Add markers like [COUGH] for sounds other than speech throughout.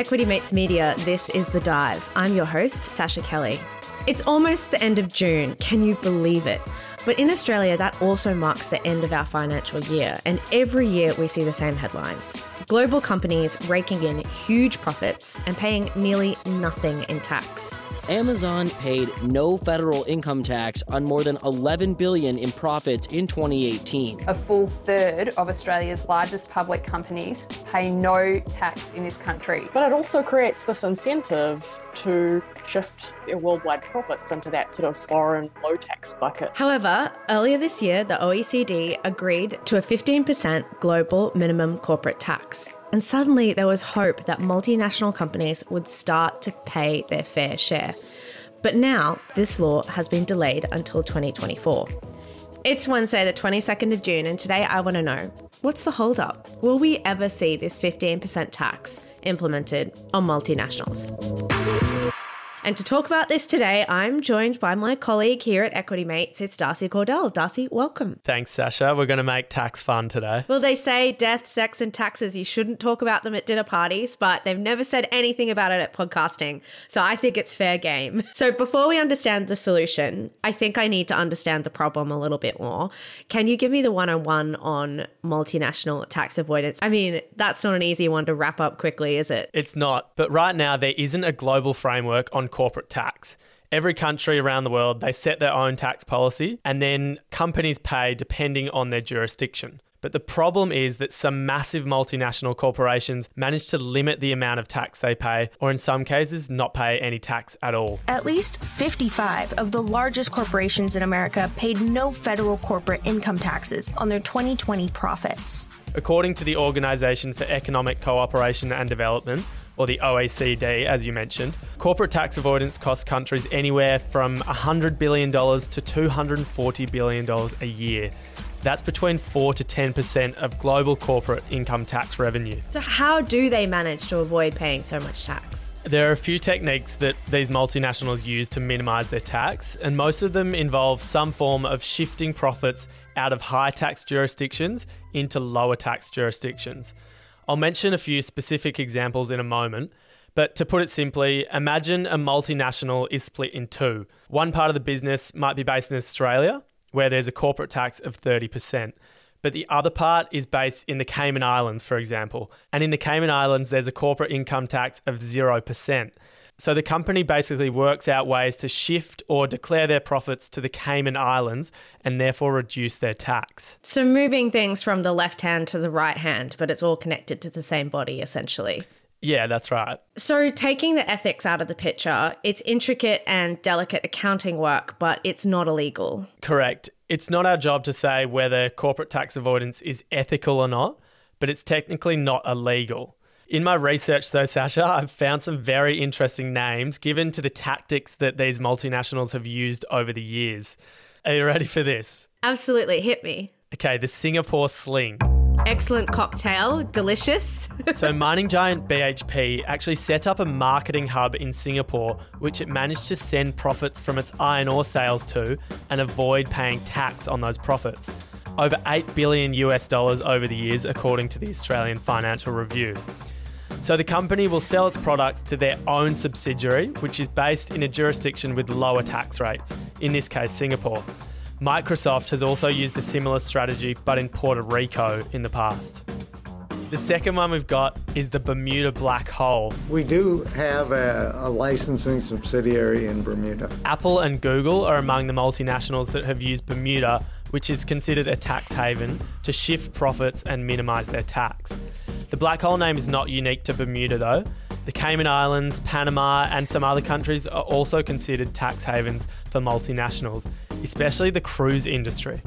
Equity Mates Media, this is The Dive. I'm your host, Sascha Kelly. It's almost the end of June. Can you believe it? But in Australia, that also marks the end of our financial year, and every year we see the same headlines. Global companies raking in huge profits and paying nearly nothing in tax. Amazon paid no federal income tax on more than 11 billion in profits in 2018. A full third of Australia's largest public companies pay no tax in this country. But it also creates this incentive to shift their worldwide profits into that sort of foreign low tax bucket. However, earlier this year, the OECD agreed to a 15% global minimum corporate tax. And suddenly there was hope that multinational companies would start to pay their fair share. But now this law has been delayed until 2024. It's Wednesday, the 22nd of June, and today I want to know what's the holdup? Will we ever see this 15% tax implemented on multinationals? And to talk about this today, I'm joined by my colleague here at Equity Mates. It's Darcy Cordell. Darcy, welcome. Thanks, Sascha. We're going to make tax fun today. Well, they say death, sex, and taxes, you shouldn't talk about them at dinner parties, but they've never said anything about it at podcasting. So I think it's fair game. [LAUGHS] So before we understand the solution, I think I need to understand the problem a little bit more. Can you give me the one on one on multinational tax avoidance? I mean, that's not an easy one to wrap up quickly, is it? It's not, but right now there isn't a global framework on corporate tax. Every country around the world, they set their own tax policy and then companies pay depending on their jurisdiction. But the problem is that some massive multinational corporations manage to limit the amount of tax they pay, or in some cases, not pay any tax at all. At least 55 of the largest corporations in America paid no federal corporate income taxes on their 2020 profits. According to the Organisation for Economic Cooperation and Development, or the OECD, as you mentioned, corporate tax avoidance costs countries anywhere from $100 billion to $240 billion a year. That's between 4 to 10% of global corporate income tax revenue. So, how do they manage to avoid paying so much tax? There are a few techniques that these multinationals use to minimize their tax, and most of them involve some form of shifting profits out of high tax jurisdictions into lower tax jurisdictions. I'll mention a few specific examples in a moment, but to put it simply, imagine a multinational is split in two. One part of the business might be based in Australia, where there's a corporate tax of 30%. But the other part is based in the Cayman Islands, for example. And in the Cayman Islands, there's a corporate income tax of 0%. So the company basically works out ways to shift or declare their profits to the Cayman Islands and therefore reduce their tax. So, moving things from the left hand to the right hand, but it's all connected to the same body essentially. Yeah, that's right. So, taking the ethics out of the picture, it's intricate and delicate accounting work, but it's not illegal. Correct. It's not our job to say whether corporate tax avoidance is ethical or not, but it's technically not illegal. In my research, though, Sascha, I've found some very interesting names given to the tactics that these multinationals have used over the years. Are you ready for this? Absolutely, hit me. Okay, the Singapore Sling. Excellent cocktail, delicious. [LAUGHS] so, mining giant BHP actually set up a marketing hub in Singapore, which it managed to send profits from its iron ore sales to and avoid paying tax on those profits. Over 8 billion US dollars over the years, according to the Australian Financial Review. So the company will sell its products to their own subsidiary, which is based in a jurisdiction with lower tax rates, in this case, Singapore. Microsoft has also used a similar strategy, but in Puerto Rico in the past. The second one we've got is the Bermuda Black Hole. We do have a, a, licensing subsidiary in Bermuda. Apple and Google are among the multinationals that have used Bermuda, which is considered a tax haven, to shift profits and minimize their tax. The black hole name is not unique to Bermuda, though. The Cayman Islands, Panama, and some other countries are also considered tax havens for multinationals, especially the cruise industry.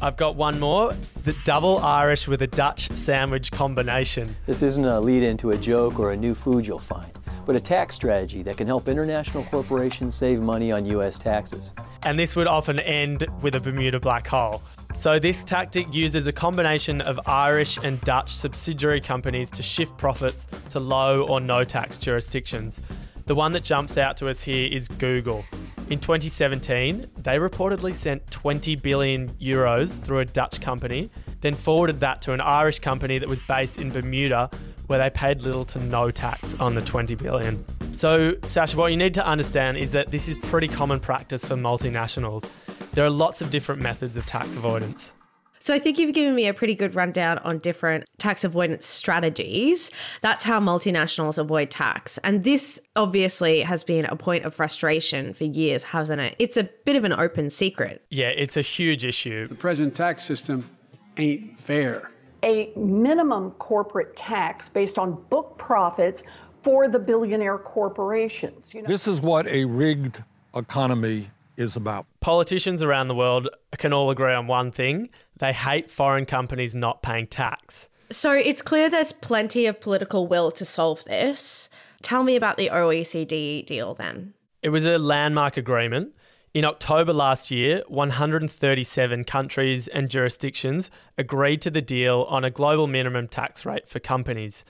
I've got one more the double Irish with a Dutch sandwich combination. This isn't a lead into a joke or a new food you'll find, but a tax strategy that can help international corporations save money on U.S. taxes. And this would often end with a Bermuda black hole. So, this tactic uses a combination of Irish and Dutch subsidiary companies to shift profits to low or no tax jurisdictions. The one that jumps out to us here is Google. In 2017, they reportedly sent 20 billion euros through a Dutch company, then forwarded that to an Irish company that was based in Bermuda, where they paid little to no tax on the 20 billion. So, Sascha, what you need to understand is that this is pretty common practice for multinationals. There are lots of different methods of tax avoidance. So I think you've given me a pretty good rundown on different tax avoidance strategies. That's how multinationals avoid tax. And this obviously has been a point of frustration for years, hasn't it? It's a bit of an open secret. Yeah, it's a huge issue. The present tax system ain't fair. A minimum corporate tax based on book profits for the billionaire corporations. You know? This is what a rigged economy is about. Politicians around the world can all agree on one thing they hate foreign companies not paying tax. So it's clear there's plenty of political will to solve this. Tell me about the OECD deal then. It was a landmark agreement. In October last year, 137 countries and jurisdictions agreed to the deal on a global minimum tax rate for companies.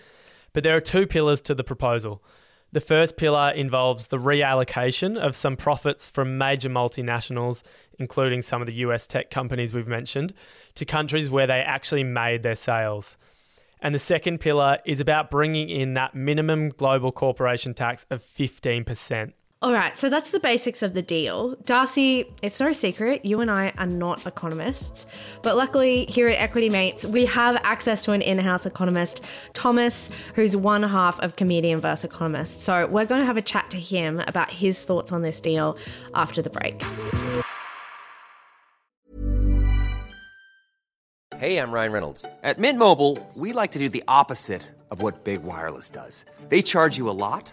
But there are two pillars to the proposal. The first pillar involves the reallocation of some profits from major multinationals, including some of the US tech companies we've mentioned, to countries where they actually made their sales. And the second pillar is about bringing in that minimum global corporation tax of 15%. All right, so that's the basics of the deal. Darcy, it's no secret, you and I are not economists, but luckily here at Equity Mates, we have access to an in house economist, Thomas, who's one half of Comedian versus Economist. So we're going to have a chat to him about his thoughts on this deal after the break. Hey, I'm Ryan Reynolds. At Mint Mobile, we like to do the opposite of what Big Wireless does, they charge you a lot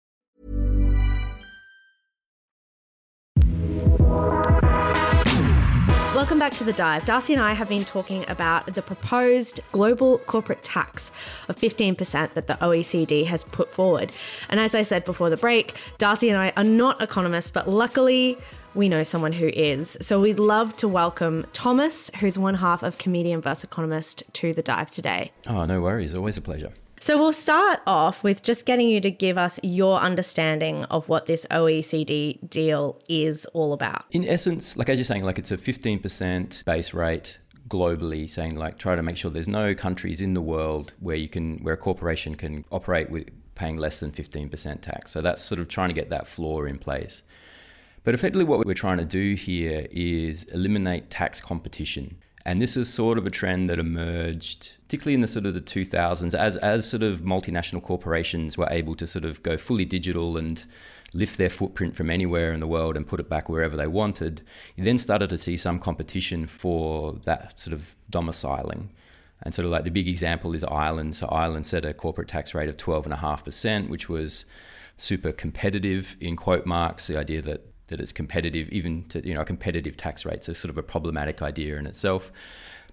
Welcome back to the dive. Darcy and I have been talking about the proposed global corporate tax of 15% that the OECD has put forward. And as I said before the break, Darcy and I are not economists, but luckily we know someone who is. So we'd love to welcome Thomas, who's one half of Comedian versus Economist, to the dive today. Oh, no worries. Always a pleasure. So we'll start off with just getting you to give us your understanding of what this OECD deal is all about. In essence, like as you're saying, like it's a 15% base rate globally saying like try to make sure there's no countries in the world where you can where a corporation can operate with paying less than 15% tax. So that's sort of trying to get that floor in place. But effectively what we're trying to do here is eliminate tax competition. And this is sort of a trend that emerged, particularly in the sort of the 2000s, as, as sort of multinational corporations were able to sort of go fully digital and lift their footprint from anywhere in the world and put it back wherever they wanted. You then started to see some competition for that sort of domiciling. And sort of like the big example is Ireland. So Ireland set a corporate tax rate of 12.5%, which was super competitive in quote marks, the idea that that it's competitive, even to you know a competitive tax rate. So sort of a problematic idea in itself.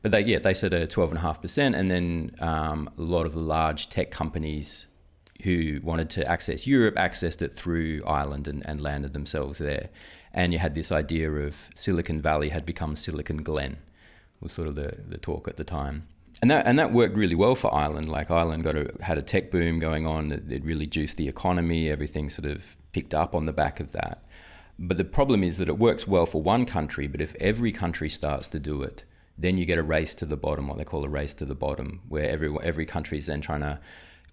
But they yeah they set a twelve and a half percent, and then um, a lot of the large tech companies who wanted to access Europe accessed it through Ireland and, and landed themselves there. And you had this idea of Silicon Valley had become Silicon Glen, was sort of the, the talk at the time. And that, and that worked really well for Ireland. Like Ireland got a, had a tech boom going on. It, it really juiced the economy. Everything sort of picked up on the back of that. But the problem is that it works well for one country, but if every country starts to do it, then you get a race to the bottom, what they call a race to the bottom, where every every country is then trying to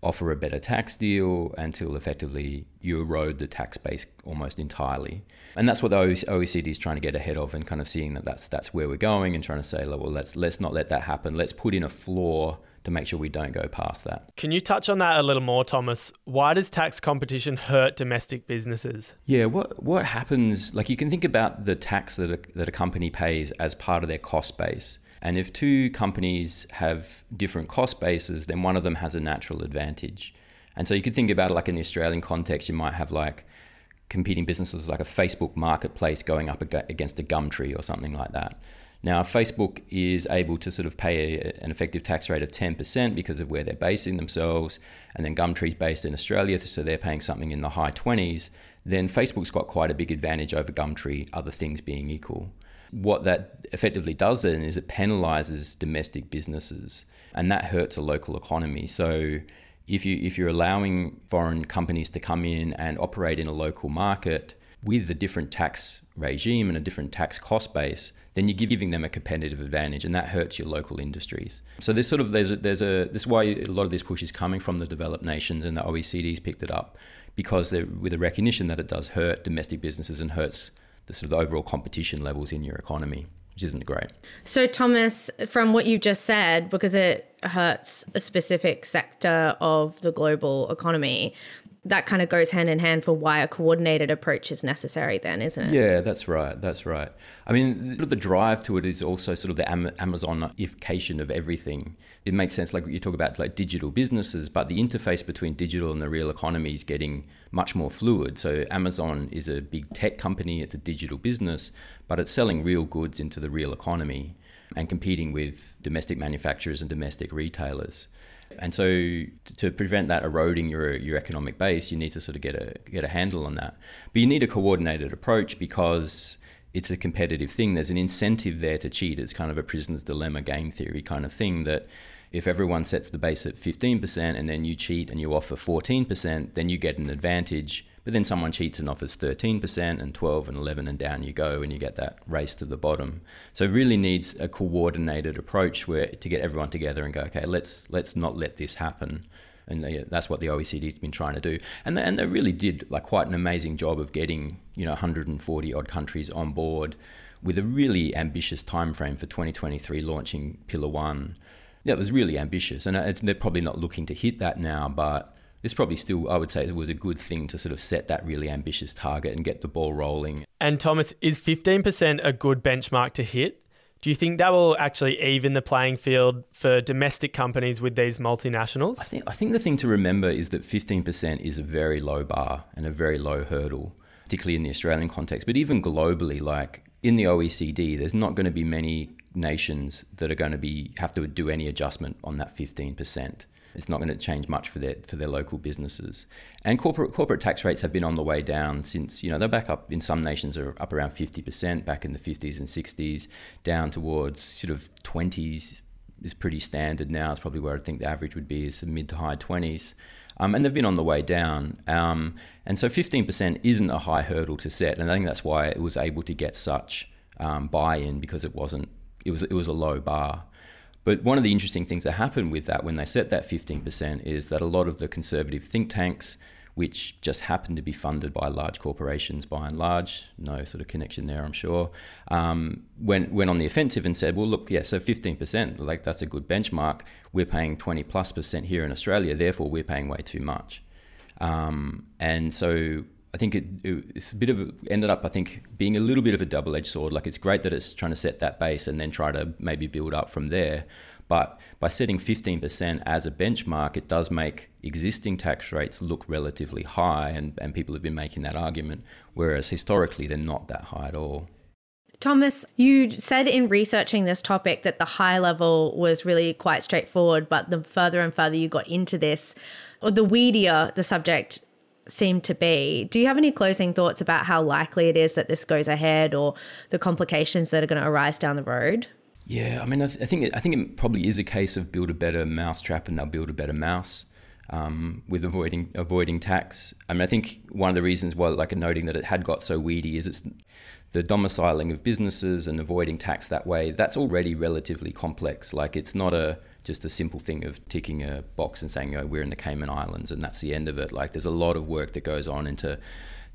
offer a better tax deal until effectively you erode the tax base almost entirely. And that's what the OECD is trying to get ahead of, and kind of seeing that that's that's where we're going, and trying to say, well, let's let's not let that happen. Let's put in a floor to make sure we don't go past that. Can you touch on that a little more, Thomas? Why does tax competition hurt domestic businesses? Yeah, what what happens? Like you can think about the tax that a, that a company pays as part of their cost base. And if two companies have different cost bases, then one of them has a natural advantage. And so you could think about it like in the Australian context, you might have like competing businesses like a Facebook marketplace going up against a Gumtree or something like that. Now, Facebook is able to sort of pay a, an effective tax rate of 10% because of where they're basing themselves, and then Gumtree's based in Australia, so they're paying something in the high 20s. Then Facebook's got quite a big advantage over Gumtree, other things being equal. What that effectively does then is it penalizes domestic businesses, and that hurts a local economy. So if you if you're allowing foreign companies to come in and operate in a local market with a different tax regime and a different tax cost base, then you're giving them a competitive advantage, and that hurts your local industries. So there's sort of there's a, there's a this is why a lot of this push is coming from the developed nations, and the OECD's picked it up because with a recognition that it does hurt domestic businesses and hurts the sort of overall competition levels in your economy, which isn't great. So Thomas, from what you've just said, because it hurts a specific sector of the global economy, that kind of goes hand in hand for why a coordinated approach is necessary then isn't it? Yeah that's right that's right. I mean the, drive to it is also sort of the amazonification of everything. It makes sense like you talk about like digital businesses but the interface between digital and the real economy is getting much more fluid. So amazon is a big tech company it's a digital business but it's selling real goods into the real economy and competing with domestic manufacturers and domestic retailers and so to prevent that eroding your your economic base, you need to sort of get a get a handle on that. But you need a coordinated approach because it's a competitive thing. There's an incentive there to cheat. It's kind of a prisoner's dilemma game theory kind of thing that if everyone sets the base at 15% and then you cheat and you offer 14%, then you get an advantage but then someone cheats and offers 13% and 12 and 11 and down you go and you get that race to the bottom. So it really needs a coordinated approach where to get everyone together and go, okay, let's let's not let this happen. And that's what the OECD's been trying to do. And they, and they really did like quite an amazing job of getting, you know, 140 odd countries on board with a really ambitious time frame for 2023 launching Pillar 1. That was really ambitious. And uh, they're probably not looking to hit that now, but it's probably still, I would say, it was a good thing to sort of set that really ambitious target and get the ball rolling. And Thomas, is 15% a good benchmark to hit? Do you think that will actually even the playing field for domestic companies with these multinationals? I think, I think the thing to remember is that 15% is a very low bar and a very low hurdle, particularly in the Australian context, but even globally, like in the OECD, there's not going to be many nations that are going to be have to do any adjustment on that 15%. It's not going to change much for their for their local businesses. And corporate corporate tax rates have been on the way down since you know they're back up in some nations are up around fifty percent back in the fifties and sixties, down towards sort of twenties is pretty standard now. It's probably where I think the average would be is the mid to high twenties. Um, and they've been on the way down. Um, and so 15% isn't a high hurdle to set, and I think that's why it was able to get such um, buy-in because it wasn't it was it was a low bar. But one of the interesting things that happened with that when they set that 15% is that a lot of the conservative think tanks, which just happen to be funded by large corporations by and large, no sort of connection there, I'm sure, um, went, went on the offensive and said, well, look, yeah, so 15%, like that's a good benchmark. We're paying 20 plus percent here in Australia, therefore we're paying way too much. Um, and so I think it, it's a bit of a, ended up I think being a little bit of a double edged sword. Like it's great that it's trying to set that base and then try to maybe build up from there. But by setting 15% as a benchmark, it does make existing tax rates look relatively high, and, and people have been making that argument, whereas historically they're not that high at all. Thomas, you said in researching this topic that the high level was really quite straightforward, but the further and further you got into this, or the weedier the subject seem to be. Do you have any closing thoughts about how likely it is that this goes ahead or the complications that are going to arise down the road? Yeah, I mean, I, th- I think it, I think it probably is a case of build a better mousetrap and they'll build a better mouse um, with avoiding avoiding tax. I mean, I think one of the reasons why, like, noting that it had got so weedy is it's the domiciling of businesses and avoiding tax that way. That's already relatively complex. Like, it's not a just a simple thing of ticking a box and saying, "Oh, we're in the Cayman Islands," and that's the end of it. Like, there's a lot of work that goes on into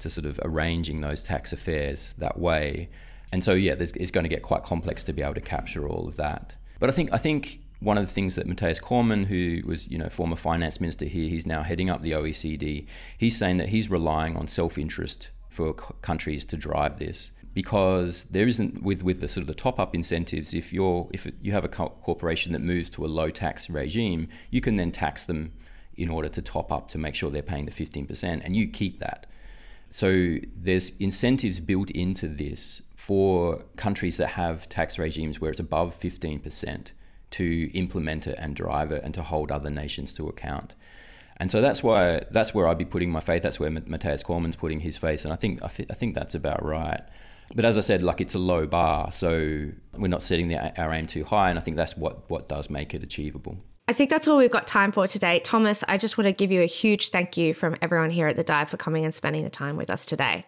to sort of arranging those tax affairs that way. And so, yeah, it's going to get quite complex to be able to capture all of that. But I think I think one of the things that Mathias Cormann, who was you know former finance minister here, he's now heading up the OECD. He's saying that he's relying on self-interest for countries to drive this because there isn't with with the sort of the top up incentives. If you're if you have a corporation that moves to a low tax regime, you can then tax them in order to top up to make sure they're paying the 15%, and you keep that. So there's incentives built into this for countries that have tax regimes where it's above 15% to implement it and drive it and to hold other nations to account. And so that's why that's where I'd be putting my faith. That's where Mathias Cormann's putting his faith, and I think I, th- I think that's about right. But as I said, like it's a low bar, so we're not setting the, our aim too high, and I think that's what what does make it achievable. I think that's all we've got time for today. Thomas, I just want to give you a huge thank you from everyone here at the Dive for coming and spending the time with us today.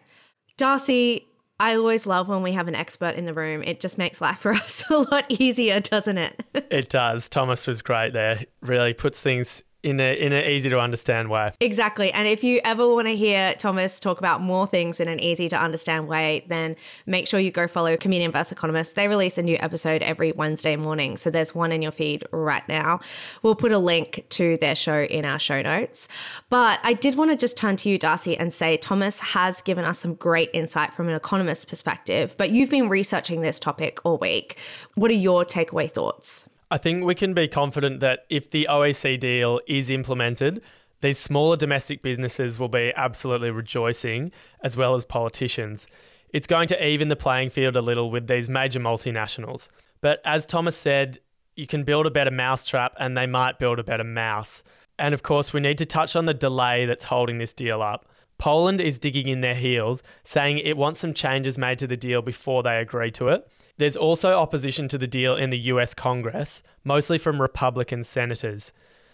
Darcy, I always love when we have an expert in the room. It just makes life for [LAUGHS] us a lot easier, doesn't it? it does. Thomas was great there. Really puts things in a in an easy to understand way. Exactly. And if you ever want to hear Thomas talk about more things in an easy to understand way, then make sure you go follow Comedian vs Economist. They release a new episode every Wednesday morning. So there's one in your feed right now. We'll put a link to their show in our show notes. But I did want to just turn to you, Darcy, and say Thomas has given us some great insight from an economist's perspective, but you've been researching this topic all week. What are your takeaway thoughts? I think we can be confident that if the OEC deal is implemented, these smaller domestic businesses will be absolutely rejoicing, as well as politicians. It's going to even the playing field a little with these major multinationals. But as Thomas said, you can build a better mousetrap and they might build a better mouse. And of course, we need to touch on the delay that's holding this deal up. Poland is digging in their heels, saying it wants some changes made to the deal before they agree to it. There's also opposition to the deal in the US Congress, mostly from Republican senators.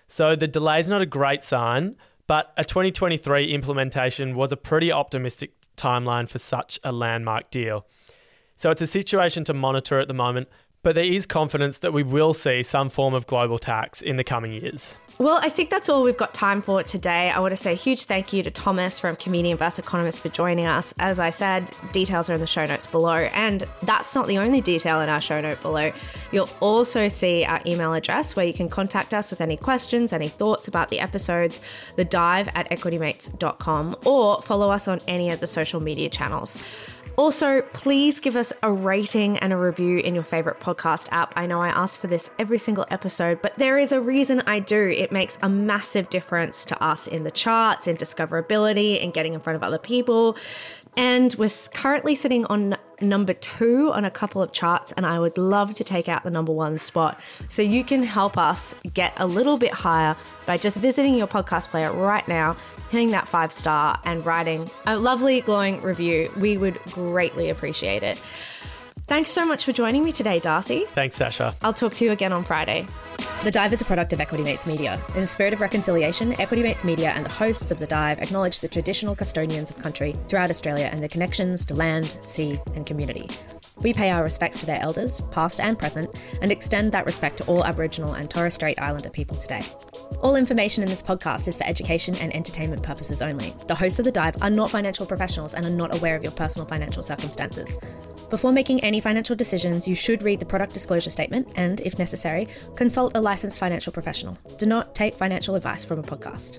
So the delay is not a great sign, but a 2023 implementation was a pretty optimistic timeline for such a landmark deal. So it's a situation to monitor at the moment, but there is confidence that we will see some form of global tax in the coming years. Well, I think that's all we've got time for today. I want to say a huge thank you to Thomas from Comedian vs Economist for joining us. As I said, details are in the show notes below. And that's not the only detail in our show note below. You'll also see our email address where you can contact us with any questions, any thoughts about the episodes, the dive at equitymates.com, or follow us on any of the social media channels. Also, please give us a rating and a review in your favorite podcast app. I know I ask for this every single episode, but there is a reason I do. It makes a massive difference to us in the charts, in discoverability, and getting in front of other people. And we're currently sitting on number two on a couple of charts, and I would love to take out the number one spot. So you can help us get a little bit higher by just visiting your podcast player right now hitting that five star and writing a lovely glowing review. We would greatly appreciate it. Thanks so much for joining me today, Darcy. Thanks, Sascha. I'll talk to you again on Friday. The Dive is a product of Equity Mates Media. In the spirit of reconciliation, Equity Mates Media and the hosts of The Dive acknowledge the traditional custodians of country throughout Australia and their connections to land, sea, and community. We pay our respects to their elders, past and present, and extend that respect to all Aboriginal and Torres Strait Islander people today. All information in this podcast is for education and entertainment purposes only. The hosts of The Dive are not financial professionals and are not aware of your personal financial circumstances. Before making any financial decisions, you should read the product disclosure statement and, if necessary, consult a licensed financial professional. Do not take financial advice from a podcast.